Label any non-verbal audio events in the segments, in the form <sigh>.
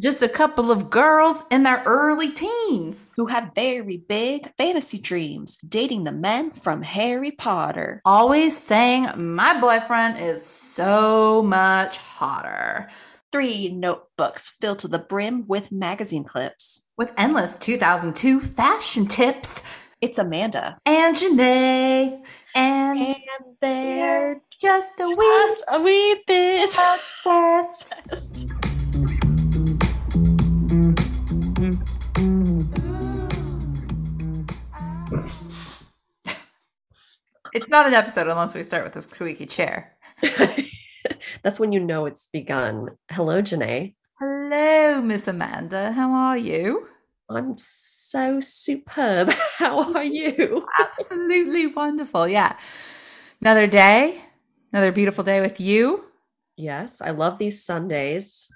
Just a couple of girls in their early teens. who have very big fantasy dreams, dating the men from Harry Potter. Always saying, My boyfriend is so much hotter. Three notebooks filled to the brim with magazine clips. With endless 2002 fashion tips. It's Amanda. And Jenae. And And they're just a wee just a wee bit obsessed. It's not an episode unless we start with this squeaky chair. <laughs> That's when you know it's begun. Hello, Jenae. Hello, Miss Amanda. How are you? I'm so superb. <laughs> How are you? Absolutely wonderful. Yeah. Another day, another beautiful day with you. Yes, I love these Sundays.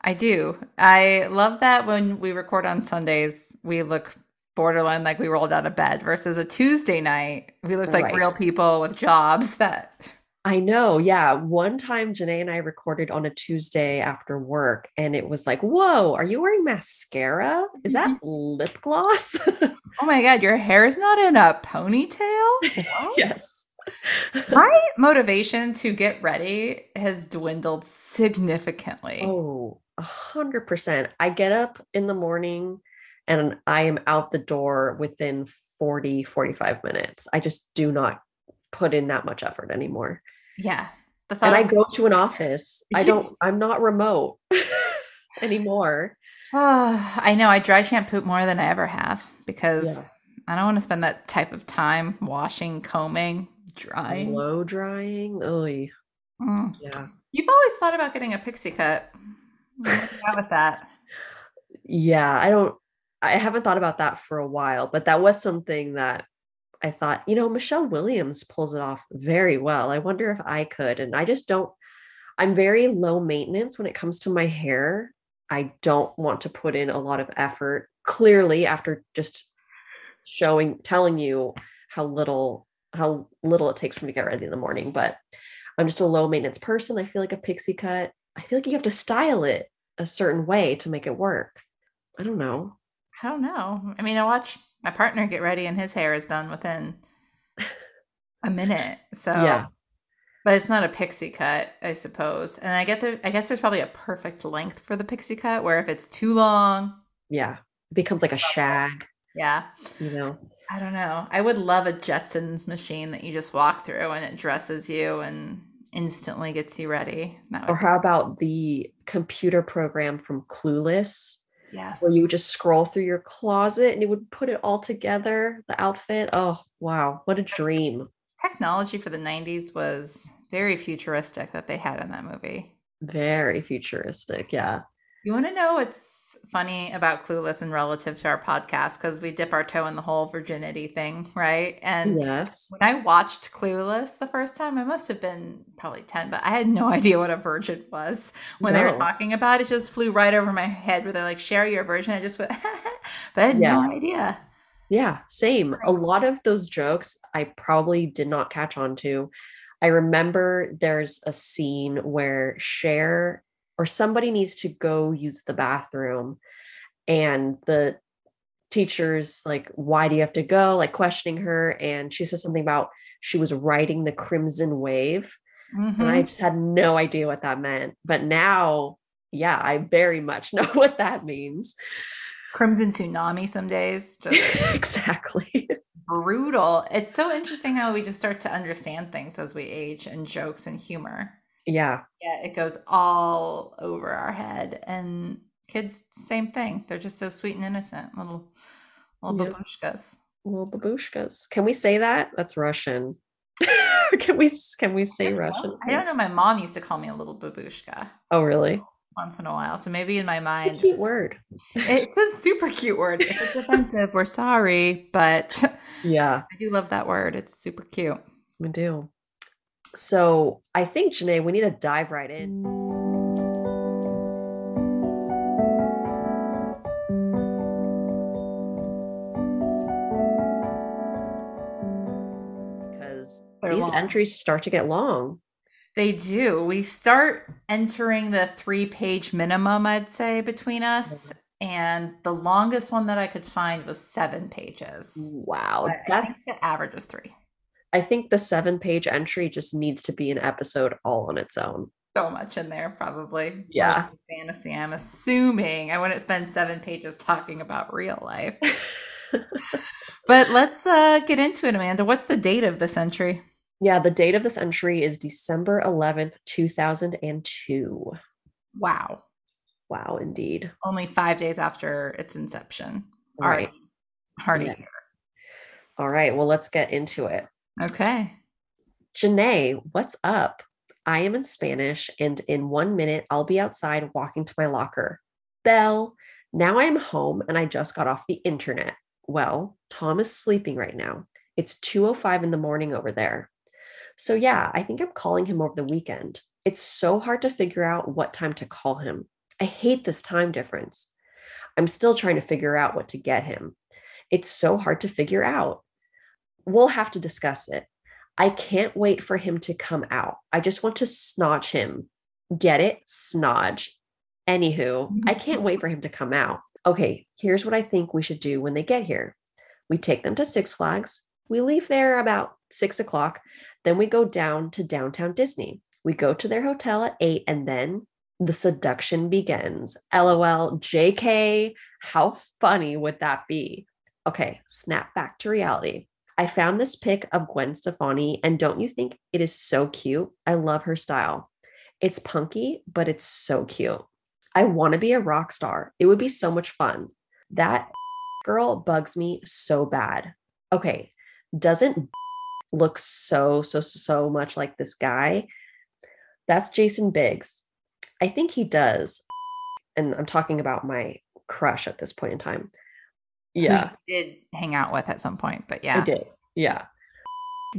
I do. I love that when we record on Sundays, we look borderline like we rolled out of bed versus a Tuesday night, we looked like Right. real people with jobs that I know. Yeah. One time, Jenae and I recorded on a Tuesday after work, and it was like, whoa, are you wearing mascara? Is that mm-hmm. lip gloss? <laughs> Oh my god, your hair is not in a ponytail? <laughs> Yes. <laughs> My motivation to get ready has dwindled significantly. Oh, a hundred percent. I get up in the morning and I am out the door within 40, 45 minutes. I just do not put in that much effort anymore. Yeah. The thought And I go to an office. I <laughs> don't, I'm not remote <laughs> anymore. Oh, I know. I dry shampoo more than I ever have because Yeah. I don't want to spend that type of time washing, combing, drying. Blow drying. Oh, Mm. yeah. You've always thought about getting a pixie cut. Where are you at with that? Yeah. I don't, I haven't thought about that for a while, but that was something that I thought, you know, Michelle Williams pulls it off very well. I wonder if I could. And I just don't, I'm very low maintenance when it comes to my hair. I don't want to put in a lot of effort. Clearly, after just showing, telling you how little, how little it takes for me to get ready in the morning, but I'm just a low maintenance person. I feel like a pixie cut. I feel like you have to style it a certain way to make it work. I don't know. I don't know. I mean, I watch my partner get ready and his hair is done within a minute. So, <laughs> Yeah. but it's not a pixie cut, I suppose. And I get the I guess there's probably a perfect length for the pixie cut where if it's too long, Yeah. It becomes like a shag, yeah, you know. I don't know. I would love a Jetsons machine that you just walk through and it dresses you and instantly gets you ready. Or how about the computer program from Clueless yes. where you would just scroll through your closet and it would put it all together, the outfit. Oh, wow. What a dream. Technology for the 90s was very futuristic that they had in that movie. Very futuristic. Yeah. You want to know what's funny about Clueless and relative to our podcast? Because we dip our toe in the whole virginity thing, right? And yes. when I watched Clueless the first time, I must have been probably 10, but I had no <laughs> idea what a virgin was. When they were talking about it, it just flew right over my head where they're like, share your virgin. I just went, <laughs> but I had Yeah. no idea. Yeah, same. A lot of those jokes I probably did not catch on to. I remember there's a scene where Cher or somebody needs to go use the bathroom and the teacher's like, why do you have to go? Like questioning her. And she says something about she was riding the crimson wave. And I Mhm. just had no idea what that meant. But now, yeah, I very much <laughs> know what that means. Crimson Tsunami some days. <laughs> Just exactly. It's <laughs> brutal. It's so interesting how we just start to understand things as we age and jokes and humor. Yeah. Yeah, it goes all over our head. And kids, same thing. They're just so sweet and innocent, little little Yep. babushkas. Little babushkas. Can we say that? That's Russian. <laughs> can we can we say I know. Russian? I don't know. My mom used to call me a little babushka Oh, really? once in a while. So maybe in my It's a mind, cute word. it's a super cute word. If it's offensive, we're sorry, but Yeah, I do love that word. It's super cute. we do. So I think Jenae, we need to dive right in. Because these long. entries start to get long. They do. We start entering the three page minimum, I'd say, between us. Mm-hmm. And the longest one that I could find was seven pages. Wow. But I think the average is three. I think the seven page entry just needs to be an episode all on its own. So much in there, probably. Yeah. Fantasy. I'm assuming I wouldn't spend seven pages talking about real life. <laughs> but let's uh, get into it, Amanda. What's the date of this entry? Yeah, the date of this entry is December 11th, 2002. Wow. Wow, indeed. Only five days after its inception. All right. Hardy yeah. All right. Well, let's get into it. Okay. Jenae, what's up? I am in Spanish, and in one minute, I'll be outside walking to my locker. Bell, now I am home and I just got off the internet. Well, Tom is sleeping right now. It's 2:05 in the morning over there. So yeah, I think I'm calling him over the weekend. It's so hard to figure out what time to call him. I hate this time difference. I'm still trying to figure out what to get him. It's so hard to figure out. We'll have to discuss it. I can't wait for him to come out. I just want to snodge him. Get it? Snodge. Anywho, I can't mm-hmm. wait for him to come out. Okay, here's what I think we should do when they get here. We take them to Six Flags. We leave there about six o'clock. Then we go down to downtown Disney. We go to their hotel at eight, and then the seduction begins. LOL, JK, how funny would that be? Okay, snap back to reality. I found this pic of Gwen Stefani, and don't you think it is so cute? I love her style. It's punky, but it's so cute. I want to be a rock star. It would be so much fun. That <laughs> girl bugs me so bad. Okay, doesn't <laughs> look so, so, so much like this guy? That's Jason Biggs. I think he does. And I'm talking about my crush at this point in time. Yeah. did hang out with at some point, but yeah. I did. Yeah.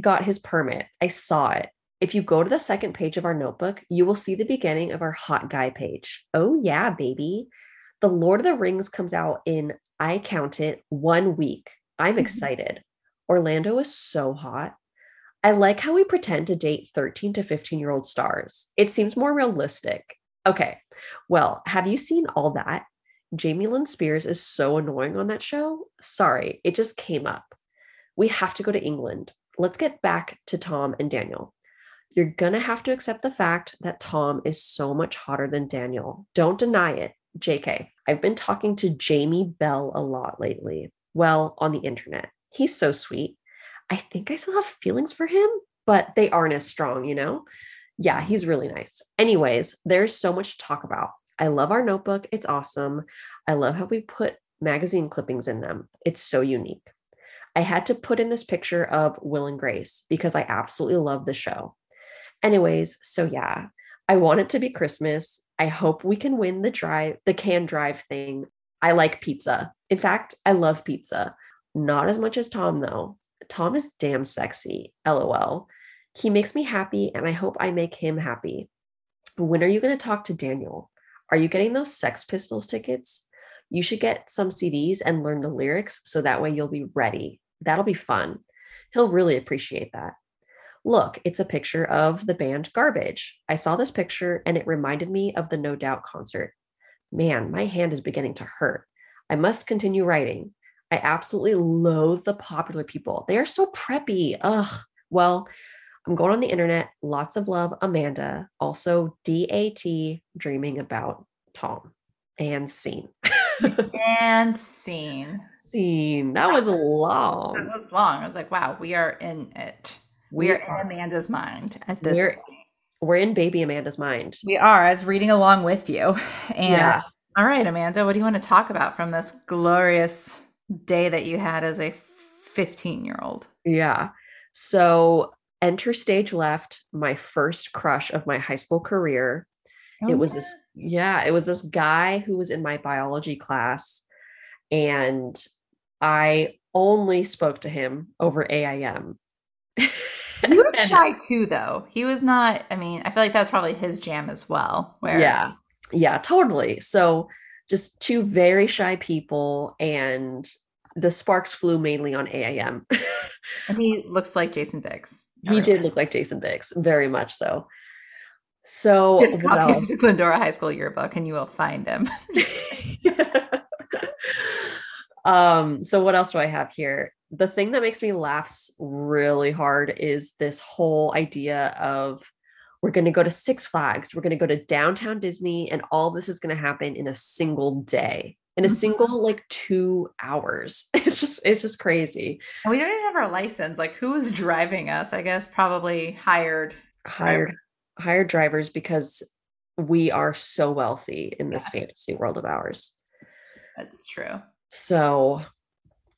Got his permit. I saw it. If you go to the second page of our notebook, you will see the beginning of our hot guy page. Oh, yeah, baby. The Lord of the Rings comes out in, I count it, one week. I'm <laughs> excited. Orlando is so hot. I like how we pretend to date 13 to 15 year old stars. It seems more realistic. Okay. Well, have you seen all that? Jamie Lynn Spears is so annoying on that show. Sorry, it just came up. We have to go to England. Let's get back to Tom and Daniel. You're to have to accept the fact that Tom is so much hotter than Daniel. Don't deny it. JK, I've been talking to Jamie Bell a lot lately. Well, on the internet. He's so sweet. I think I still have feelings for him, but they aren't as strong, you know? Yeah, he's really nice. Anyways, there's so much to talk about. I love our notebook. It's awesome. I love how we put magazine clippings in them. It's so unique. I had to put in this picture of Will and Grace because I absolutely love the show. Anyways, so yeah, I want it to be Christmas. I hope we can win the drive, the can drive thing. I like pizza. In fact, I love pizza. Not as much as Tom, though. Tom is damn sexy. LOL. He makes me happy, and I hope I make him happy. When are you going to talk to Daniel? Are you getting those Sex Pistols tickets? You should get some CDs and learn the lyrics so that way you'll be ready. That'll be fun. He'll really appreciate that. Look, it's a picture of the band Garbage. I saw this picture and it reminded me of the No Doubt concert. Man, my hand is beginning to hurt. I must continue writing. I absolutely loathe the popular people. They are so preppy. Ugh. Well, I'm going on the internet. Lots of love, Amanda. Also, DAT, dreaming about Tom. And scene. <laughs> and scene. Scene. That was long. That was long. I was like, wow, we are in it. We, we are, are, in Amanda's mind at this we're, point. We're in baby Amanda's mind. We are. I was reading along with you. And yeah. all right, Amanda, what do you want to talk about from this glorious day that you had as a 15 year old? Yeah. So enter stage left, my first crush of my high school career. Oh, it was yeah. this, yeah, it was this guy who was in my biology class. And I only spoke to him over AIM. you were shy too, though. He was not, I mean, I feel like that's probably his jam as well. Where yeah, yeah, totally. So just two very shy people and the sparks flew mainly on AIM. <laughs> and he looks like Jason Biggs. He did look like Jason Biggs, very much so. So Get a copy of the Glendora High School yearbook and you will find him. <laughs> <laughs> um, so what else do I have here? The thing that makes me laugh really hard is this whole idea of we're going to go to Six Flags, we're going to go to downtown Disney, and all this is going to happen in a single day, in a Mhm. single like two hours. <laughs> It's just, it's just crazy. And we don't even have our license. Like, who is driving us? I guess probably hired Hired, drivers. hired drivers because we are so wealthy in this fantasy world of ours. That's true. So,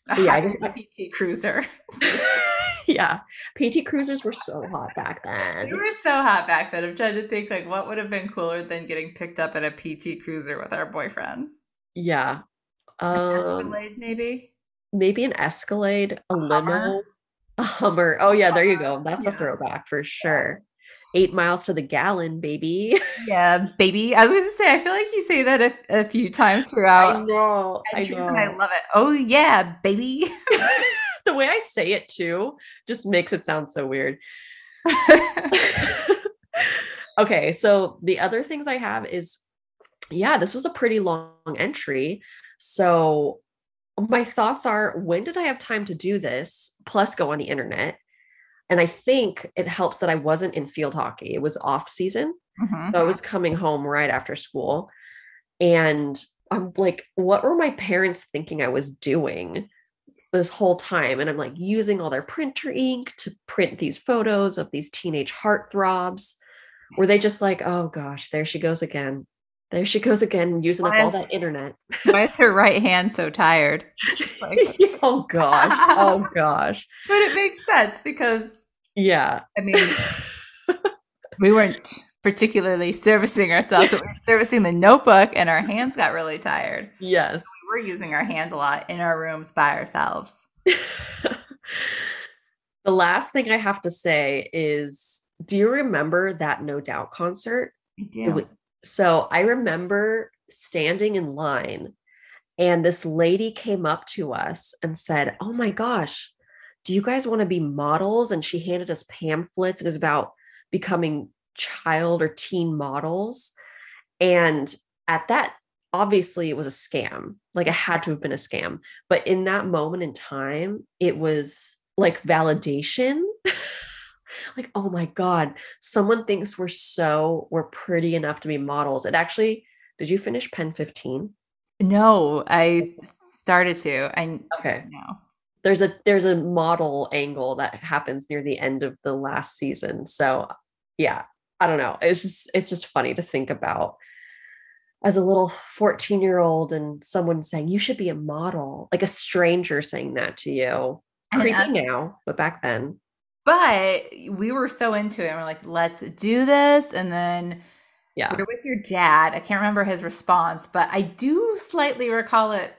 <laughs> so yeah, I PT Cruiser. <laughs> yeah, PT cruisers were so hot back then. They were so hot back then. I'm trying to think like what would have been cooler than getting picked up in a PT Cruiser with our boyfriends. Yeah. Um, Escalade, maybe. maybe an Escalade, a, A Hummer? limo, a Hummer. Oh yeah, there you go. That's a throwback for sure. Eight miles to the gallon, baby. <laughs> Yeah, baby. I was going to say, I feel like you say that a, a few times throughout know. I know. and I love it. Oh yeah, baby. <laughs> the way I say it too just makes it sound so weird. <laughs> okay, so the other things I have is yeah, this was a pretty long entry. So my thoughts are when did I have time to do this plus go on the internet? And I think it helps that I wasn't in field hockey. It was off season. Mhm. So I was coming home right after school. And I'm like, what were my parents thinking I was doing this whole time? And I'm like using all their printer ink to print these photos of these teenage heartthrobs. Were they just like, oh gosh, there she goes again. There she goes again, using up Why all is- that internet. Why is her right hand so tired? <laughs> Like, <laughs> oh gosh. Oh <laughs> gosh. but it makes sense because Yeah. I mean, we weren't particularly servicing ourselves, but we were servicing the notebook, and our hands got really tired. Yes. We were using our hands a lot in our rooms by ourselves. the last thing I have to say is do you remember that No Doubt concert? I do. wa- So I remember standing in line and this lady came up to us and said, Oh my gosh, do you guys want to be models? And she handed us pamphlets. It was about becoming child or teen models. And at that, obviously, it was a scam. Like it had to have been a scam. But in that moment in time, it was like validation. <laughs> like, oh my God, someone thinks we're so, we're pretty enough to be models. It actually, did you finish Pen 15? No, I started to. I Okay. know. there's a there's a model angle that happens near the end of the last season so yeah i don't know it's just it's just funny to think about as a little 14 year old and someone saying you should be a model like a stranger saying that to you creepy now but back then But we were so into it, and we're like, let's do this. And then yeah were with your dad. I can't remember his response, but I do slightly recall it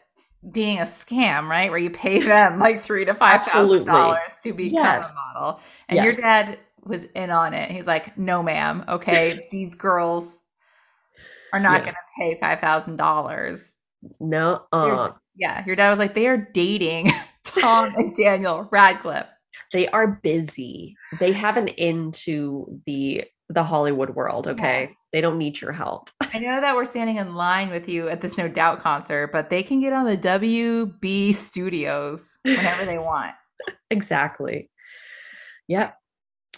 being a scam, right? Where you pay <laughs> them like three to five thousand dollars to become Yes. a model. And your dad was in on it. He's like, no, ma'am. Okay, <laughs> these girls are not Yeah. gonna pay five thousand dollars. no uh Yeah, your dad was like, they are dating <laughs> Tom and Daniel Radcliffe. They are busy. They have an into the the hollywood world okay? They don't need your help. <laughs> I know that we're standing in line with you at this No Doubt concert, but they can get on the WB studios whenever they want. <laughs> exactly. Yep.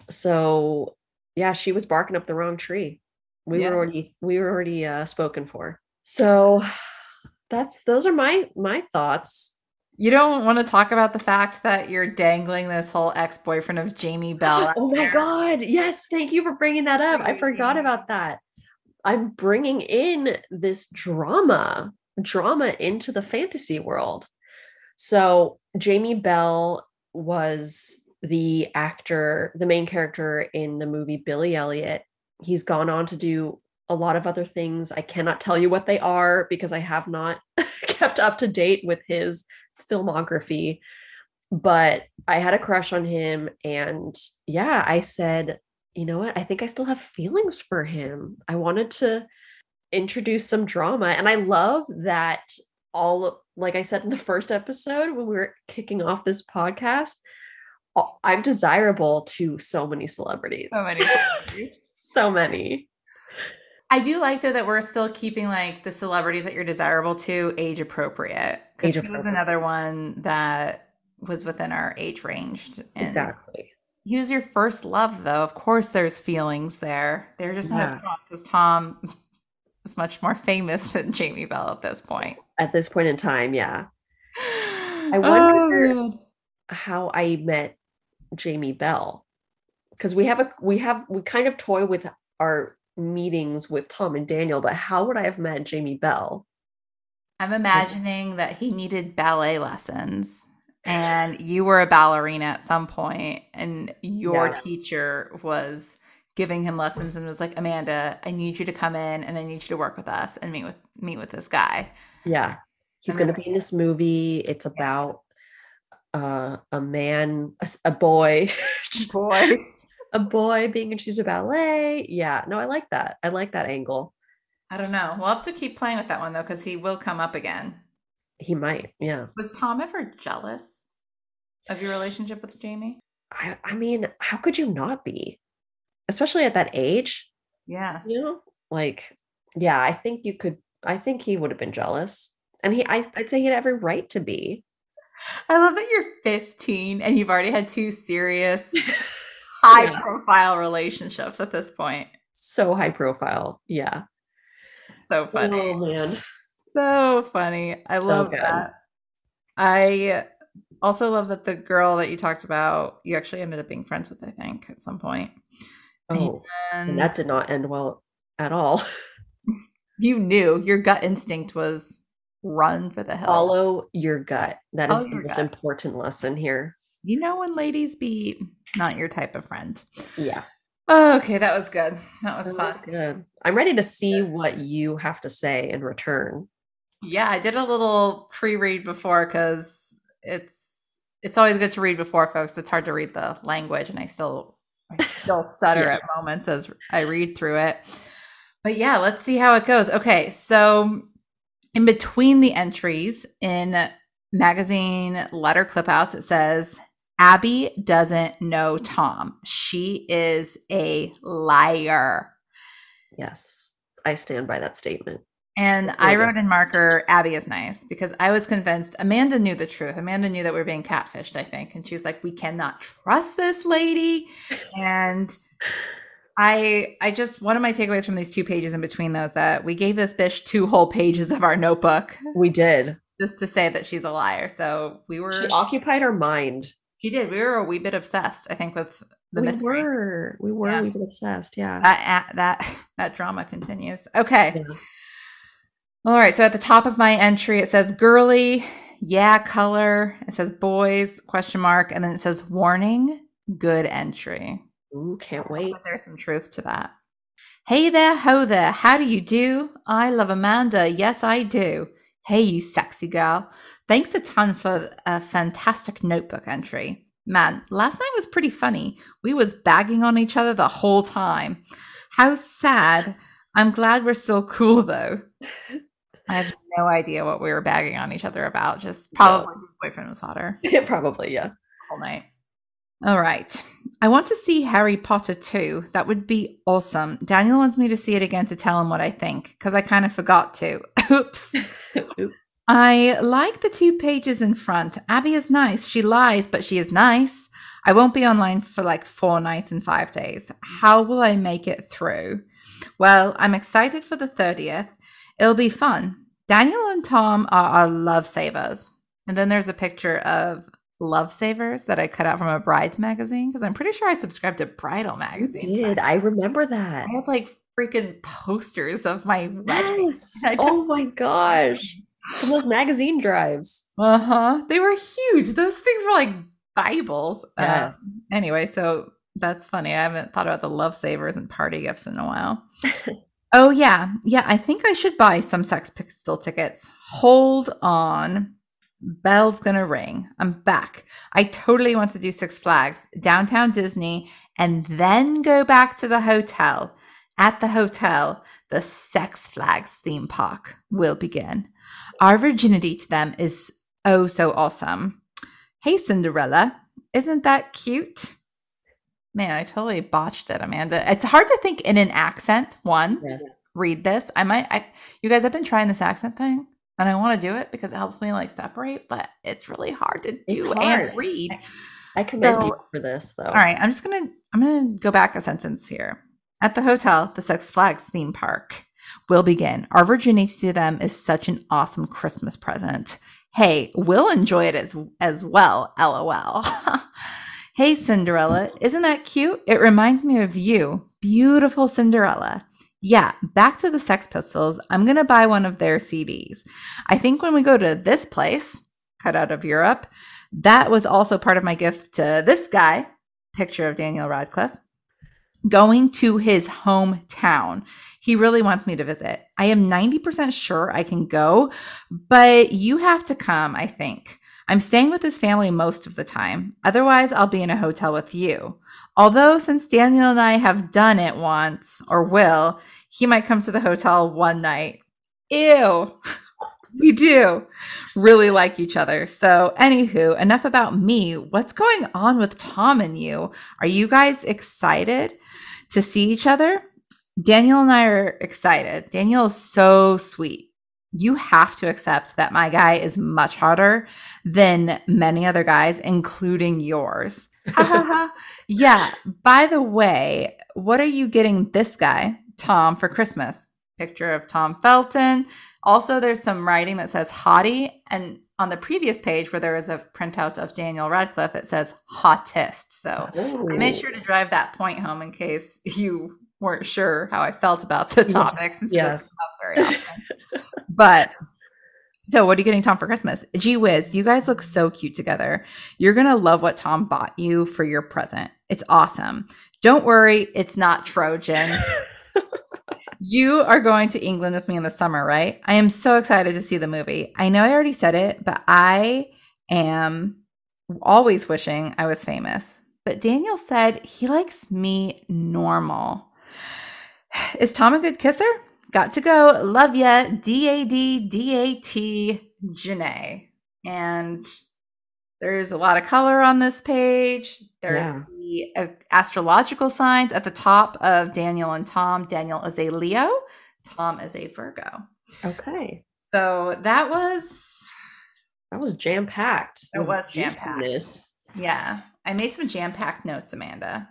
So yeah she was barking up the wrong tree. We Yeah. were already we were already uh spoken for. So that's those are my my thoughts You don't want to talk about the fact that you're dangling this whole ex-boyfriend of Jamie Bell. <gasps> oh my there. god. Yes. Thank you for bringing that up. I forgot about that. I'm bringing in this drama drama into the fantasy world. So jamie bell was the actor the main character in the movie billy elliot. He's gone on to do a lot of other things. I cannot tell you what they are because i have not <laughs> kept up to date with his filmography but I had a crush on him. And yeah, I said, you know what? I think I still have feelings for him. I wanted to introduce some drama. And I love that all, like I said in the first episode when we were kicking off this podcast, I'm desirable to so many celebrities. So many celebrities. <laughs> so many. I do like though that we're still keeping like the celebrities that you're desirable to age appropriate because he was another one that was within our age range. And Exactly. He was your first love, though. Of course, there's feelings there. They're just not as strong because Tom <laughs> is much more famous than Jamie Bell at this point. At this point in time, yeah. I <gasps> wonder- oh, How I met Jamie Bell. Because we have a we have we kind of toy with our meetings with Tom and Daniel, but how would I have met Jamie Bell? I'm imagining that he needed ballet lessons and you were a ballerina at some point and your Yeah. teacher was giving him lessons and was like, Amanda, I need you to come in and I need you to work with us and meet with meet with this guy. Yeah. He's going to be in this movie. It's about uh, a man, a boy, <laughs> Boy. A boy being introduced to ballet. Yeah. No, I like that. I like that angle. I don't know. We'll have to keep playing with that one though, because he will come up again. He might. Yeah. Was Tom ever jealous of your relationship with Jamie? I, I mean, how could you not be? Especially at that age, Yeah. you know? Like, yeah, I think you could, I think he would have been jealous. And he, I, I'd say he had every right to be. I love that you're 15 and you've already had two serious, <laughs> high Yeah. profile relationships at this point. So high profile. Yeah. So oh, funny. Oh, man. So funny. I love good. that. I also love that the girl that you talked about, you actually ended up being friends with, I think, at some point. Oh, And and that did not end well at all. <laughs> you knew your gut instinct was run for the hill. Follow your gut. That is Follow the most gut. important lesson here. You know when ladies be not your type of friend. Yeah. Oh, okay, that was good. That was Oh, fun. Good. I'm ready to see what you have to say in return. Yeah, I did a little pre-read before because it's it's always good to read before, folks. It's hard to read the language, and I still I still <laughs> stutter Yeah. at moments as I read through it. But yeah, let's see how it goes. Okay, so in between the entries in magazine letter clip outs, it says Abby doesn't know Tom. She is a liar. Yes. I stand by that statement. And I wrote in marker, Abby is nice because I was convinced Amanda knew the truth. Amanda knew that we were being catfished, I think. And she was like, we cannot trust this lady. And I I just one of my takeaways from these two pages in between those that we gave this bitch two whole pages of our notebook We did. just to say that she's a liar. So we were She occupied our mind. She did. We were a wee bit obsessed, I think, with the we mystery. were. We were. Yeah. We were obsessed. Yeah. That that <laughs> that drama continues. Okay. Yeah. All right. So at the top of my entry, it says girly, yeah, color. It says boys, question mark, and then it says warning, good entry. Ooh, can't wait. There's some truth to that. Hey there, ho there. How do you do? I love Amanda. Yes, I do. Hey, you sexy girl. Thanks a ton for a fantastic notebook entry. Man, last night was pretty funny. We was bagging on each other the whole time. How sad. I'm glad we're still cool though. I have no idea what we were bagging on each other about. Just probably his boyfriend was hotter <laughs> Yeah, Probably, yeah. All night. All right. I want to see Harry Potter too. That would be awesome. Daniel wants me to see it again to tell him what I think because I kind of forgot to. <laughs> Oops. <laughs> Oops. I like the two pages in front. Abby is nice. She lies, but she is nice. I won't be online for like four nights and five days. How will I make it through? Well, I'm excited for the 30th. It'll be fun. Daniel and Tom are our love savers. And then there's a picture of love savers that I cut out from a brides magazine because I'm pretty sure I subscribed to bridal magazines. did. I remember that. I had like freaking posters of my wedding. Yes. <laughs> Oh my gosh. Those magazine drives. Uh huh. They were huge. Those things were like Bibles. Yes. anyway, so that's funny. I haven't thought about the love savers and party gifts in a while. <laughs> oh, yeah. Yeah. I think I should buy some Sex Pistol tickets. Hold on. Bell's gonna ring. I'm back. I totally want to do Six Flags, downtown Disney, and then go back to the hotel. At the hotel, the Sex Flags theme park will begin. Our virginity to them is oh so awesome. Hey, Cinderella, isn't that cute? Man, I totally botched it, Amanda. It's hard to think in an accent, one. Yeah. read this. I might I you guys I've been trying this accent thing and I want to do it because it helps me like separate, but it's really hard to do hard. and read. I, I commend so, you for this though. All right, I'm just gonna I'm gonna go back a sentence here. At the hotel, the Six Flags theme park will begin. Our virginity to them is such an awesome Christmas present. Hey, we'll enjoy it as as well. LOL. <laughs> hey, Cinderella, isn't that cute? It reminds me of you, beautiful Cinderella. Yeah, back to the Sex Pistols. I'm going to buy one of their CDs. I think when we go to this place, cut out of Europe, that was also part of my gift to this guy, picture of Daniel Radcliffe, going to his hometown. He really wants me to visit. I am 90% sure I can go, but you have to come, I think. I'm staying with his family most of the time. Otherwise, I'll be in a hotel with you. Although, since Daniel and I have done it once, or will, he might come to the hotel one night. Ew. <laughs> we do really like each other. So, anywho, enough about me. What's going on with Tom and you? Are you guys excited to see each other? Daniel and I are excited. Daniel is so sweet. You have to accept that my guy is much hotter than many other guys, including yours. <laughs> yeah. By the way, what are you getting this guy, Tom, for Christmas? Picture of Tom Felton. Also, there's some writing that says hottie. And on the previous page where there is a printout of Daniel Radcliffe, it says hottest. So Ooh. I made sure to oh. drive that point home in case you weren't sure how I felt about the topic since yeah. it doesn't come up very often. but so, what are you getting Tom for Christmas? Gee whiz, you guys look so cute together. You're going to love what Tom bought you for your present. It's awesome. Don't worry, it's not Trojan. <laughs> you are going to England with me in the summer, right? I am so excited to see the movie. I know I already said it, but I am always wishing I was famous. But Daniel said he likes me normal. <sighs> Is Tom a good kisser? Got to go. Love ya. D A D D A T Jenae. And there's a lot of color on this page. There's yeah. the uh, astrological signs at the top of Daniel and Tom. Daniel is a Leo, Tom is a Virgo. Okay. So that was that was jam packed. It was jam packed. Yeah. I made some jam packed notes, Amanda.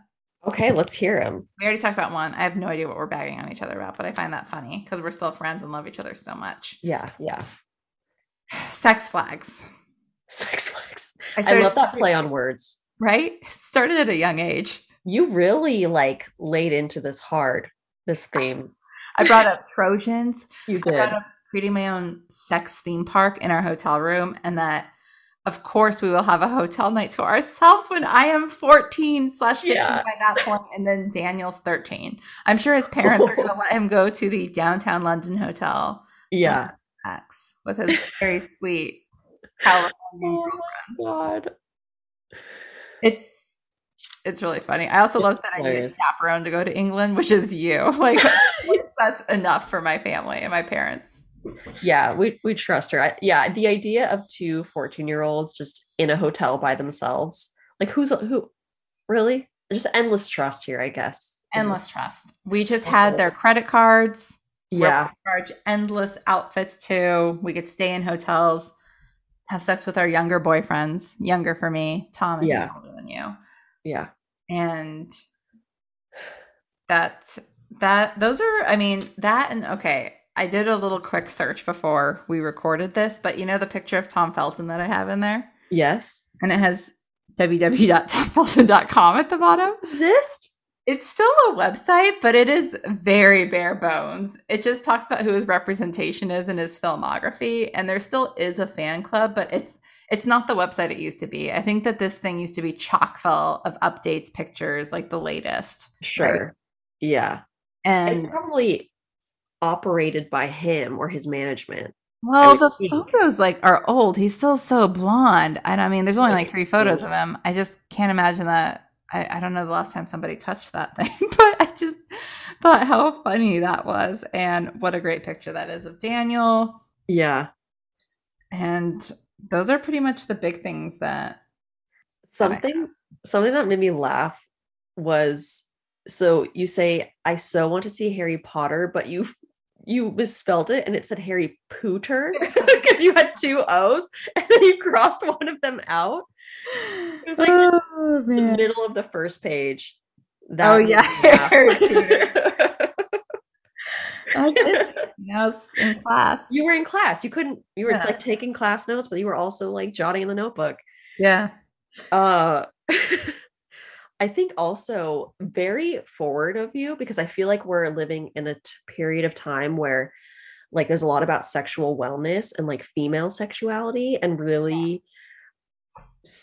Okay, let's hear them. We already talked about one. I have no idea what we're bagging on each other about, but I find that funny because we're still friends and love each other so much. Yeah, yeah. <sighs> Sex flags. Sex flags. I, started, I love that play on words. Right? Started at a young age. You really like laid into this hard, this theme. I brought up Trojans. You did. I brought up creating my own sex theme park in our hotel room and that of course we will have a hotel night to ourselves when I am 14 slash 15 yeah. by that point, and then Daniel's 13. I'm sure his parents are gonna <laughs> let him go to the downtown London hotel. Yeah. With his very sweet California <laughs> oh God. It's it's really funny. I also it's love that hilarious. I need a chaperone to go to England, which is you. <laughs> Like that's enough for my family and my parents yeah we, we trust her. I, yeah the idea of two 14 year olds just in a hotel by themselves like who's who really? Just endless trust here i guess. Endless trust. We just had their credit cards yeah. charge endless outfits too. We could stay in hotels have sex with our younger boyfriends younger for me tom yeah. older than you. Yeah. And that that those are i mean that and okay I did a little quick search before we recorded this, but you know the picture of Tom Felton that I have in there? Yes. And it has www.tomfelton.com at the bottom. Exist? It's still a website, but it is very bare bones. It just talks about who his representation is in his filmography, and there still is a fan club, but it's it's not the website it used to be. I think that this thing used to be chock full of updates, pictures, like the latest. Sure. Right? Yeah. And it's probably operated by him or his management. Well, I mean, the he, photos like are old. He's still so blonde. And I mean, there's only like three photos of him. I just can't imagine that. I, I don't know the last time somebody touched that <laughs> thing, but I just thought how funny that was. And what a great picture that is of Daniel. Yeah. And those are pretty much the big things that something something that made me laugh was so you say I so want to see Harry Potter, but you you misspelled it and it said Harry Pooter <laughs> because you had two O's and then you crossed one of them out. It was like oh, the middle of the first page. That oh yeah, <laughs> Harry Pooter. <laughs> I was in class. You were in class. You couldn't. You were yeah. like taking class notes, but you were also like jotting in the notebook. Yeah. Uh, I think also very forward of you because I feel like we're living in a t- period of time where like there's a lot about sexual wellness and like female sexuality and really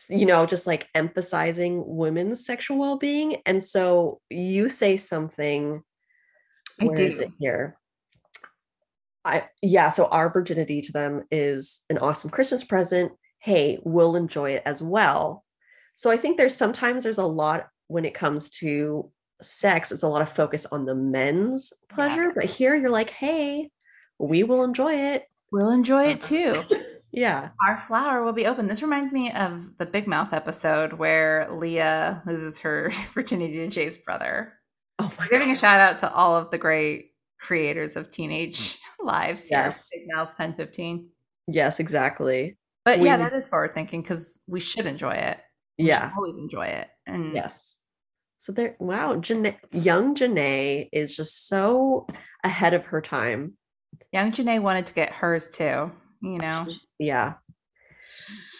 you know just like emphasizing women's sexual well-being. And so you say something I do. here? I yeah so our virginity to them is an awesome Christmas present. Hey we'll enjoy it as well so I think there's sometimes there's a lot when it comes to sex, it's a lot of focus on the men's pleasure. Yes. But here you're like, hey, we will enjoy it. We'll enjoy it uh-huh. too. <laughs> yeah. Our flower will be open. This reminds me of the Big Mouth episode where Leah loses her <laughs> virginity to Jay's brother. Oh my Giving a shout out to all of the great creators of teenage mm. <laughs> lives here. Yes. Big Mouth Pen 15. Yes, exactly. But we, yeah, that is forward thinking because we should enjoy it yeah. always enjoy it. And yes. So there wow Jenae, young Jenae is just so ahead of her time. Young Jenae wanted to get hers too you know? Yeah.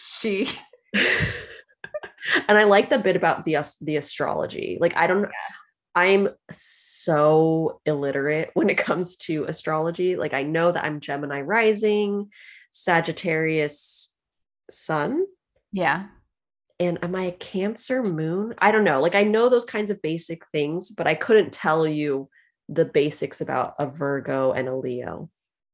She <laughs> and I like the bit about the the astrology. Like I don't yeah. I'm so illiterate when it comes to astrology. Like I know that I'm Gemini rising Sagittarius sun. Yeah and am I a Cancer moon? I don't know. Like I know those kinds of basic things, but I couldn't tell you the basics about a Virgo and a Leo.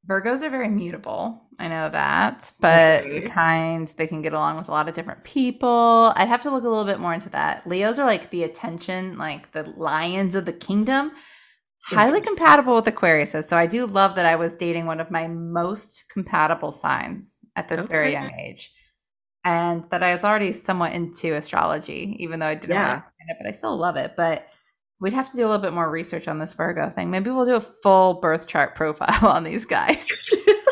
Virgos are very mutable. I know that, but okay. the kind they can get along with a lot of different people. I'd have to look a little bit more into that. Leos are like the attention, like the lions of the kingdom, highly mm-hmm. compatible with Aquariuses. So I do love that I was dating one of my most compatible signs at this okay. very young age and that I was already somewhat into astrology, even though I didn't yeah. it, but I still love it. But we'd have to do a little bit more research on this Virgo thing. Maybe we'll do a full birth chart <laughs> profile on these guys.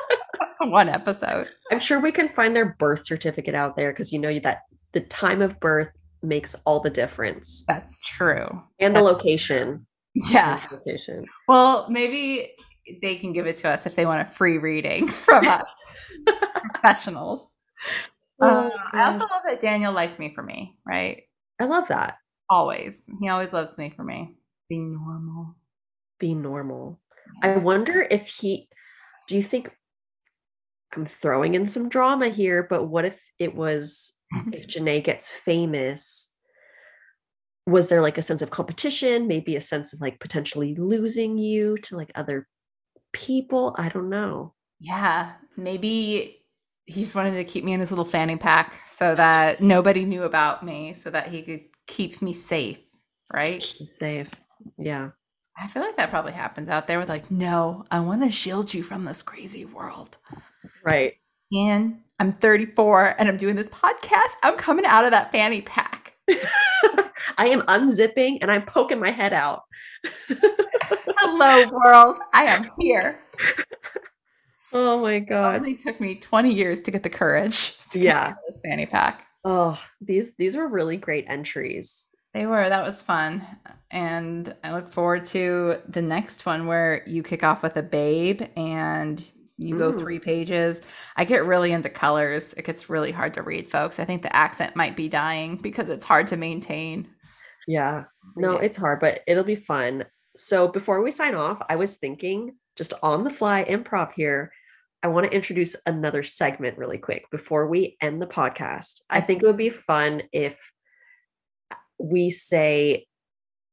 <laughs> One episode. I'm sure we can find their birth certificate out there because you know that the time of birth makes all the difference. That's true. And That's the location. <laughs> Yeah. The location. Well, maybe they can give it to us if they want a free reading from us professionals. Uh, I also love that Daniel liked me for me, right? I love that. Always. He always loves me for me. Be normal. Be normal. I wonder if he, do you think, I'm throwing in some drama here, but what if it was, <laughs> if Jenae gets famous, was there like a sense of competition, maybe a sense of like potentially losing you to like other people? I don't know. Yeah. Maybe he just wanted to keep me in his little fanny pack so that nobody knew about me so that he could keep me safe right? Safe. Yeah. I feel like that probably happens out there with like no i want to shield you from this crazy world. Right. And i'm 34 and i'm doing this podcast. I'm coming out of that fanny pack. <laughs> I am unzipping and i'm poking my head out. <laughs> Hello world. I am here Oh my god! It only took me 20 years to get the courage. <laughs> To yeah, this fanny pack. Oh, these these were really great entries. They were. That was fun, and I look forward to the next one where you kick off with a babe and you go mm. three pages. I get really into colors. It gets really hard to read, folks. I think the accent might be dying because it's hard to maintain. Yeah. No, it's hard, but it'll be fun. So before we sign off, I was thinking just on the fly improv here I want to introduce another segment really quick before we end the podcast. I think it would be fun if we say,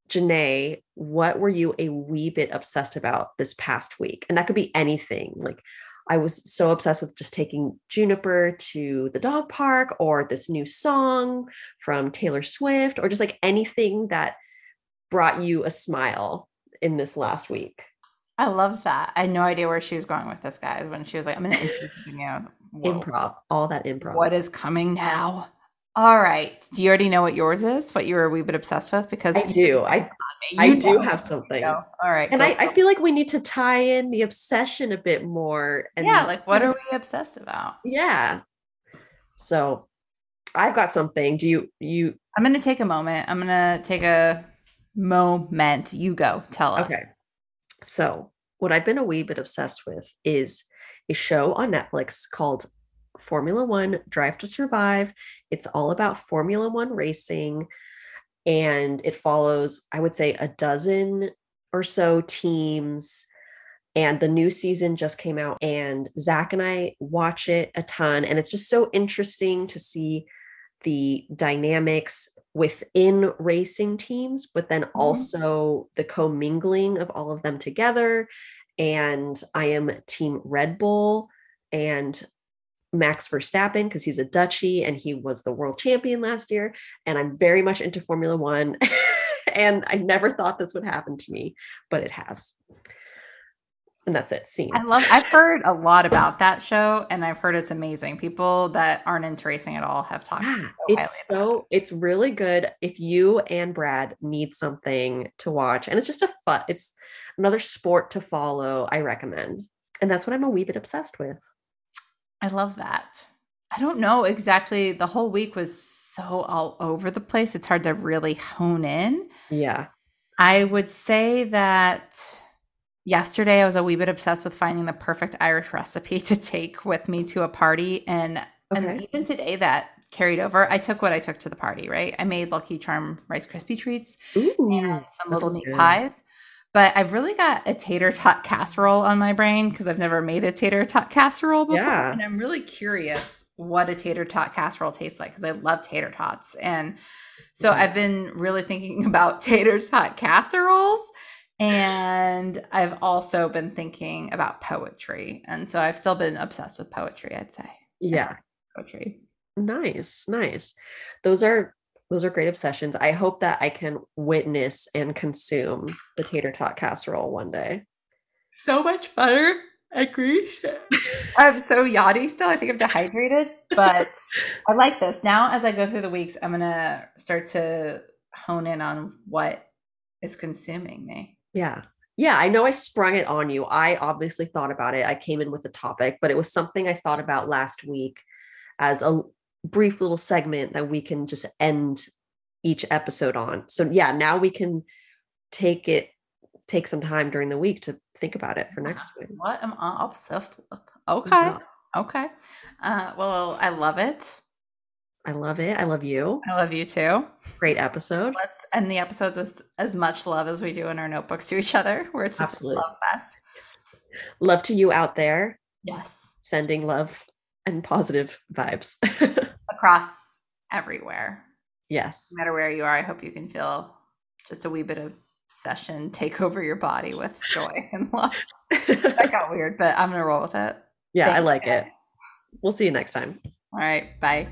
Jenae, what were you a wee bit obsessed about this past week? And that could be anything. Like, I was so obsessed with just taking Juniper to the dog park or this new song from Taylor Swift or just like anything that brought you a smile in this last week. I love that. I had no idea where she was going with this, guys. When she was like, "I'm going to introduce you." Improv, all that improv. What is coming now? All right. Do you already know what yours is? What you were a wee bit obsessed with? Because I do. I I do have something. All right. And I, I feel like we need to tie in the obsession a bit more. And yeah, like what are we obsessed about? Yeah. So I've got something. Do you you I'm gonna take a moment. I'm gonna take a moment. You go. Tell us. Okay. So what I've been a wee bit obsessed with is a show on Netflix called Formula One Drive to Survive. It's all about Formula One racing and it follows, I would say, a dozen or so teams. And the new season just came out, and Zach and I watch it a ton. And it's just so interesting to see the dynamics within racing teams, but then mm-hmm. also the commingling of all of them together. And I am Team Red Bull and Max Verstappen because he's a Dutchie and he was the world champion last year. And I'm very much into Formula One. <laughs> and I never thought this would happen to me, but it has. And that's it. Scene. I love I've heard a lot about that show and I've heard it's amazing. People that aren't into racing at all have talked yeah, so it's so it's really good if you and Brad need something to watch. And it's just a fun, it's another sport to follow. I recommend. And that's what I'm a wee bit obsessed with. I love that. I don't know exactly. The whole week was so all over the place. It's hard to really hone in. Yeah. I would say that yesterday I was a wee bit obsessed with finding the perfect Irish recipe <laughs> to take with me to a party. And okay. and even today that carried over. I took what I took to the party, right? I made Lucky Charm Rice Krispie treats Ooh, and some little meat pies. But I've really got a tater tot casserole on my brain because I've never made a tater tot casserole before. Yeah. And I'm really curious what a tater tot casserole tastes like because I love tater tots. And so yeah. I've been really thinking <laughs> about tater tot casseroles. And I've also been thinking about poetry. And so I've still been obsessed with poetry, I'd say. Yeah. Poetry. Nice, nice. Those are those are great obsessions. I hope that I can witness and consume the tater tot casserole one day. So much butter and grease. I'm so yachty still. I think I'm dehydrated, but <laughs> I like this. Now, as I go through the weeks, I'm going to start to hone in on what is consuming me. Yeah. Yeah, I know I sprung it on you. I obviously thought about it. I came in with the topic, but it was something I thought about last week as a brief little segment that we can just end each episode on. So yeah, now we can take it take some time during the week to think about it for next week. What am I obsessed with? Okay. Okay. Uh, well, I love it. I love it. I love you. I love you too. Great episode. Let's end the episodes with as much love as we do in our notebooks to each other, where it's just Absolutely. love fest. Love to you out there. Yes. Sending love and positive vibes <laughs> across everywhere. Yes. No matter where you are, I hope you can feel just a wee bit of session take over your body with joy <laughs> and love. that <laughs> got weird, but I'm going to roll with it. Yeah, Thanks, I like guys. it. We'll see you next time. All right. Bye.